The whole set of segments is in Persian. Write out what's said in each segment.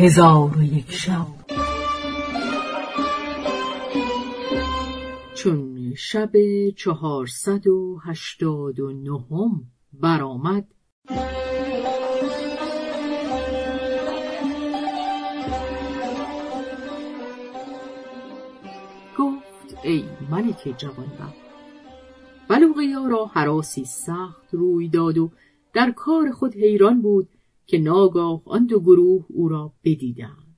هزار و یک شب. چون شب چهارصد و هشتاد و نهم برآمد گفت ای ملک جوانبخت بلوغیا را حراسی سخت روی داد و در کار خود حیران بود که ناگاه آن دو گروه او را بدیدند.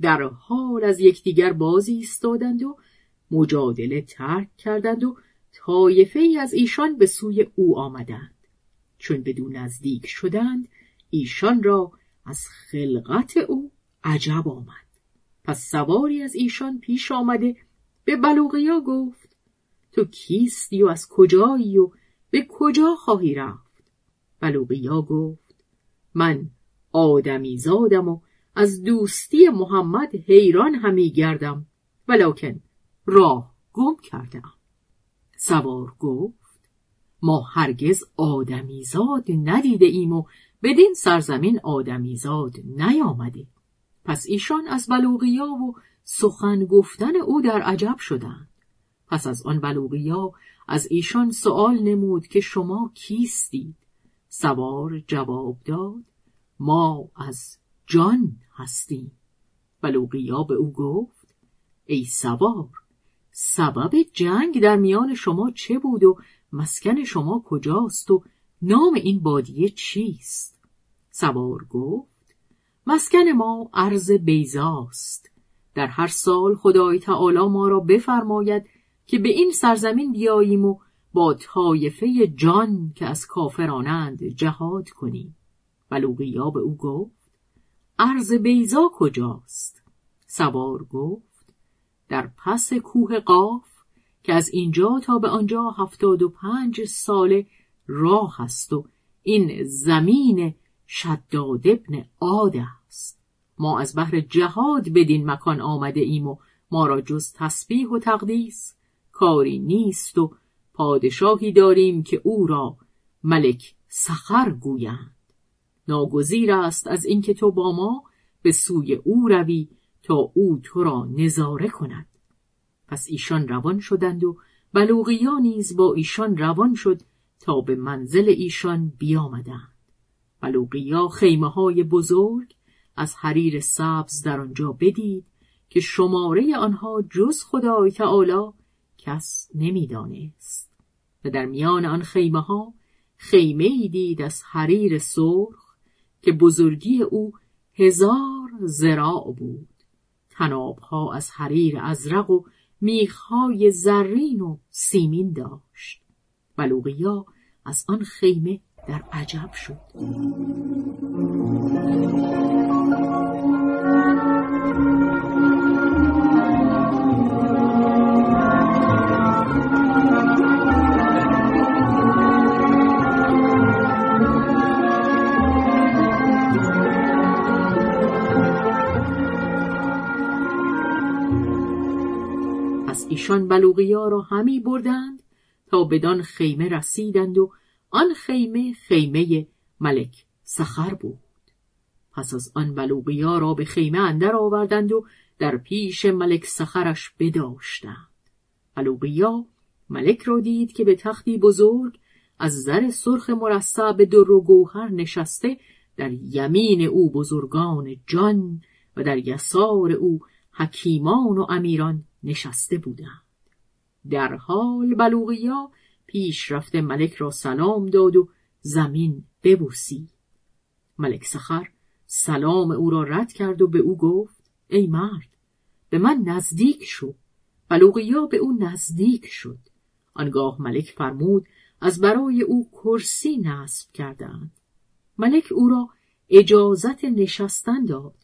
در حال از یکدیگر بازی ایستادند و مجادله ترک کردند و طایفه ای از ایشان به سوی او آمدند. چون بدون نزدیک شدند ایشان را از خلقت او عجب آمد. پس سواری از ایشان پیش آمده به بلوغیا گفت تو کیستی و از کجایی و به کجا خواهی رفت؟ بلوغیا گفت من آدمی زادم و از دوستی محمد حیران همی گردم ولکن راه گم کردم سوار گفت ما هرگز آدمیزاد ندیده ایم و بدین سرزمین آدمیزاد نیامده. پس ایشان از بلوغیا و سخن گفتن او در عجب شدند. پس از آن بلوغیا از ایشان سوال نمود که شما کیستید؟ سوار جواب داد ما از جان هستیم. بلوغیا به او گفت ای سوار سبب جنگ در میان شما چه بود و مسکن شما کجاست و نام این بادیه چیست؟ سوار گفت مسکن ما عرض بیزاست در هر سال خدای تعالی ما را بفرماید که به این سرزمین بیاییم و با طایفه جان که از کافرانند جهاد کنیم بلوغیا به او گفت عرض بیزا کجاست؟ سوار گفت در پس کوه قاف که از اینجا تا به آنجا هفتاد و پنج ساله راه است و این زمین شداد ابن عاد است. ما از بحر جهاد بدین مکان آمده ایم و ما را جز تسبیح و تقدیس کاری نیست و پادشاهی داریم که او را ملک سخر گویند. ناگزیر است از اینکه تو با ما به سوی او روی تا او تو را نظاره کند. پس ایشان روان شدند و بلوغیا نیز با ایشان روان شد تا به منزل ایشان بیامدند. بلوغیا خیمه های بزرگ از حریر سبز در آنجا بدید که شماره آنها جز خدای تعالی کس نمی‌دانست. در میان آن خیمه ها خیمه ای دید از حریر سرخ که بزرگی او هزار زراع بود. تنابها از حریر ازرق و میخهای زرین و سیمین داشت. بلوغیا از آن خیمه در عجب شد. ایشان بلوغیا را همی بردند تا بدان خیمه رسیدند و آن خیمه خیمه ملک سخر بود. پس از آن بلوغیا را به خیمه اندر آوردند و در پیش ملک سخرش بداشتند. بلوغیا ملک را دید که به تختی بزرگ از زر سرخ مرصع به در و گوهر نشسته در یمین او بزرگان جان و در یسار او حکیمان و امیران نشسته بودند. در حال بلوغیا پیش رفته ملک را سلام داد و زمین ببوسی ملک سخر سلام او را رد کرد و به او گفت ای مرد به من نزدیک شو. بلوغیا به او نزدیک شد. آنگاه ملک فرمود از برای او کرسی نصب کردند. ملک او را اجازت نشستن داد.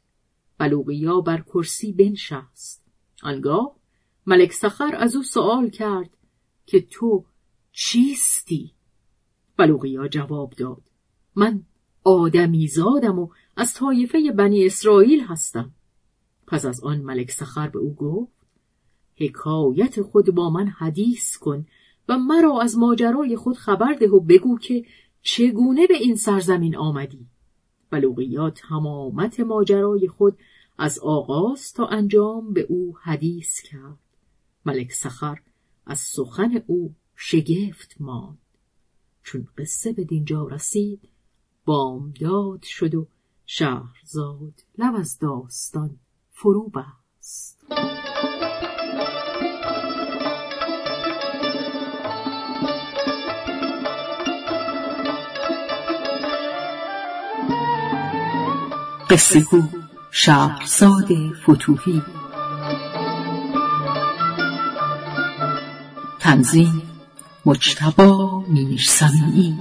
بلوغیا بر کرسی بنشست. آنگاه ملک سخر از او سوال کرد که تو چیستی؟ بلوغیا جواب داد من آدمی زادم و از طایفه بنی اسرائیل هستم. پس از آن ملک سخر به او گفت حکایت خود با من حدیث کن و مرا از ماجرای خود خبر ده و بگو که چگونه به این سرزمین آمدی. بلوغیا تمامت ماجرای خود از آغاز تا انجام به او حدیث کرد. ملک سخر از سخن او شگفت ماند. چون قصه به دینجا رسید بامداد شد و شهرزاد لب از داستان فرو بست. قصه گو شهرزاد فتوهی تنظیم مجتبا میرسمی